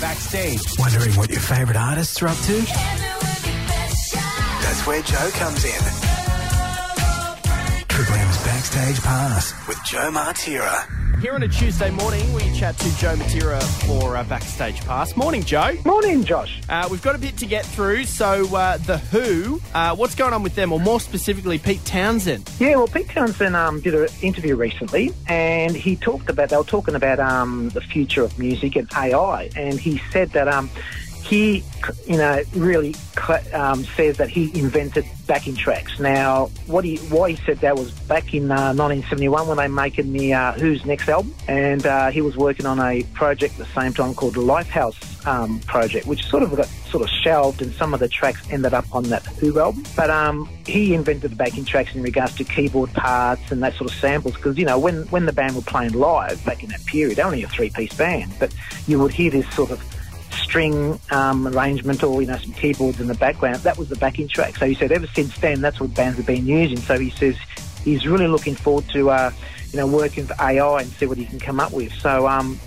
Backstage. Wondering what your favourite artists are up to? That's where Joe comes in. Triple M's Backstage Pass with Joe Matera. Here on a Tuesday morning, we chat to Joe Matera for uh, Backstage Pass. Morning, Joe. Morning, Josh. Uh, we've got a bit to get through. So, uh, The Who, uh, what's going on with them, or more specifically, Pete Townshend? Yeah, well, Pete Townshend um, did an interview recently, and he talked about they were talking about um, the future of music and AI, and he said that um, he, you know, really um, says that he invented backing tracks. Now, what he why he said that was back in uh, 1971 when they were making the uh, Who's next album, and uh, he was working on a project at the same time called the Lifehouse um, project, which sort of got sort of shelved, and some of the tracks ended up on that Who album. But um, he invented the backing tracks in regards to keyboard parts and that sort of samples, because you know when when the band were playing live back in that period, only a three piece band, but you would hear this sort of string um, arrangement or you know some keyboards in the background. That was the backing track. So he said ever since then that's what bands have been using. So he says he's really looking forward to uh, you know working for AI and see what he can come up with. So um,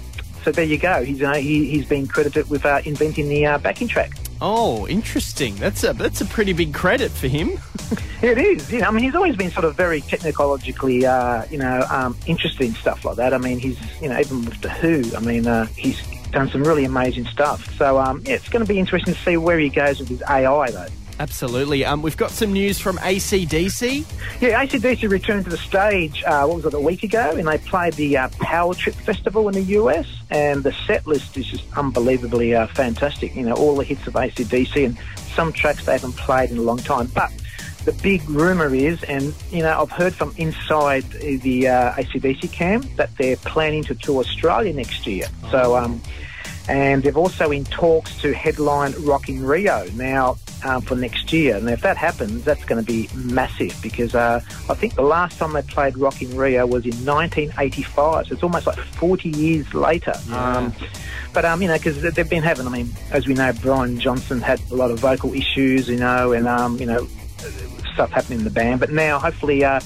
so there you go. He's uh, he, he's been credited with uh, inventing the uh, backing track. Oh, interesting. That's a that's a pretty big credit for him. it is. You know, I mean, he's always been sort of very technologically, uh, you know, um, interested in stuff like that. I mean, he's you know even with the Who. I mean, uh, he's done some really amazing stuff. So um, yeah, it's going to be interesting to see where he goes with his AI though. Absolutely. Um, we've got some news from ACDC. Yeah, ACDC returned to the stage, uh, what was it, a week ago, and they played the uh, Power Trip Festival in the US, and the set list is just unbelievably uh, fantastic. You know, all the hits of ACDC and some tracks they haven't played in a long time. But the big rumour is, and you know, I've heard from inside the uh, ACDC camp that they're planning to tour Australia next year. So, um, and they're also in talks to headline Rock in Rio now um, for next year. And if that happens, that's going to be massive because uh, I think the last time they played Rock in Rio was in 1985. So it's almost like 40 years later. Yeah. Um, but um, you know, because they've been having. I mean, as we know, Brian Johnson had a lot of vocal issues, you know, and um, you know, stuff happening in the band. But now, hopefully, uh,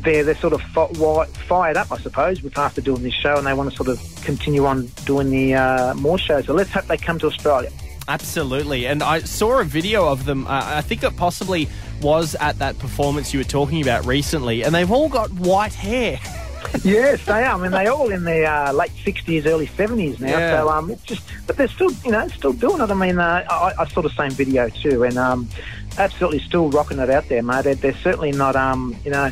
they're they're sort of fi- fired up, I suppose, with after doing this show, and they want to sort of continue on doing the uh, more shows. So let's hope they come to Australia. Absolutely. And I saw a video of them. Uh, I think it possibly was at that performance you were talking about recently, and they've all got white hair. yes, they are. I mean, they're all in their uh, late sixties, early seventies now. Yeah. So um, it's just, but they're still, you know, still doing it. I mean, uh, I, I saw the same video too, and um, absolutely still rocking it out there, mate. They're, they're certainly not, um, you know,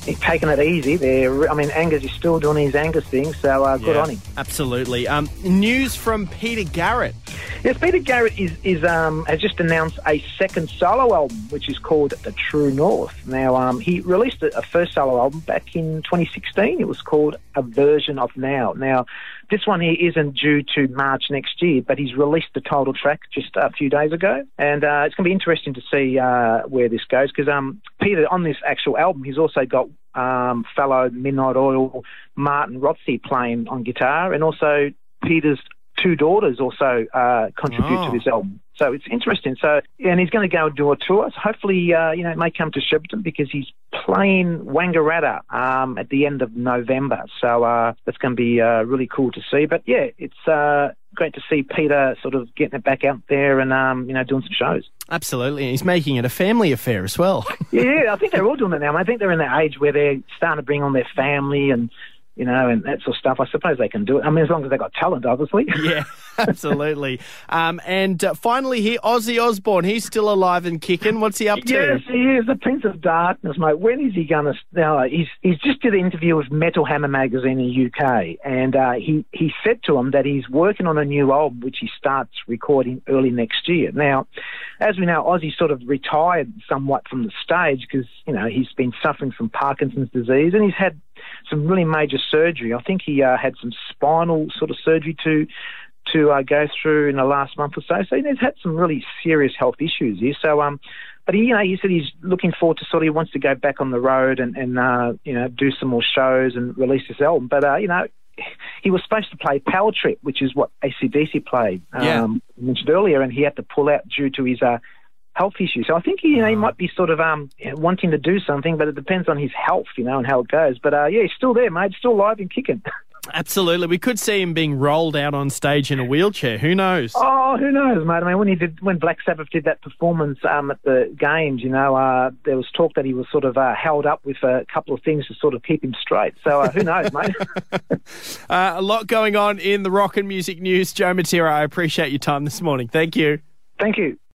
taking it easy. They're, I mean, Angus is still doing his Angus thing, so uh, good Yeah, on him. Absolutely. Um, news from Peter Garrett. Yes, Peter Garrett is, is um, has just announced a second solo album, which is called The True North. Now, um, he released a, a first solo album back in 2016. It was called A Version of Now. Now, this one here isn't due to March next year, but he's released the title track just a few days ago, and uh, it's going to be interesting to see uh, where this goes because um, Peter on this actual album, he's also got um, fellow Midnight Oil Martin Rotsey playing on guitar, and also Peter's two daughters also uh, contribute Oh. to this album. So it's interesting. So and he's going to go and do a tour. So hopefully, uh, you know, it may come to Shepparton because he's playing Wangaratta um, at the end of November. So uh, that's going to be uh, really cool to see. But yeah, it's uh, great to see Peter sort of getting it back out there and um, you know doing some shows. Absolutely. And he's making it a family affair as well. Yeah, I think they're all doing it now. I think they're in that age where they're starting to bring on their family and you know and that sort of stuff. I suppose they can do it. I mean, as long as they've got talent, obviously. yeah, absolutely. Um, and uh, finally, here, Ozzy Osbourne. He's still alive and kicking. What's he up to? Yes, he is the Prince of Darkness, mate. When is he going to? Now he's he's just did an interview with Metal Hammer magazine in the UK, and uh, he he said to him that he's working on a new album which he starts recording early next year. Now, as we know, Ozzy sort of retired somewhat from the stage because you know he's been suffering from Parkinson's disease, and he's had some really major surgery. I think he uh, had some spinal sort of surgery to to uh, go through in the last month or so. So he's had some really serious health issues here. So um, but he, you know, he said he's looking forward to sort of he wants to go back on the road and and uh, you know do some more shows and release his album. But uh, you know. He was supposed to play Power Trip, which is what ACDC played, Yeah. um, mentioned earlier, and he had to pull out due to his uh, health issues. So I think he, you know, he might be sort of um, wanting to do something, but it depends on his health, you know, and how it goes. But uh, yeah, he's still there, mate, still alive and kicking. Absolutely. We could see him being rolled out on stage in a wheelchair. Who knows? Oh, who knows, mate? I mean, when he did, when Black Sabbath did that performance um, at the games, you know, uh, there was talk that he was sort of uh, held up with a couple of things to sort of keep him straight. So uh, who knows, mate? Uh, a lot going on in the rock and music news. Joe Matera, I appreciate your time this morning. Thank you. Thank you.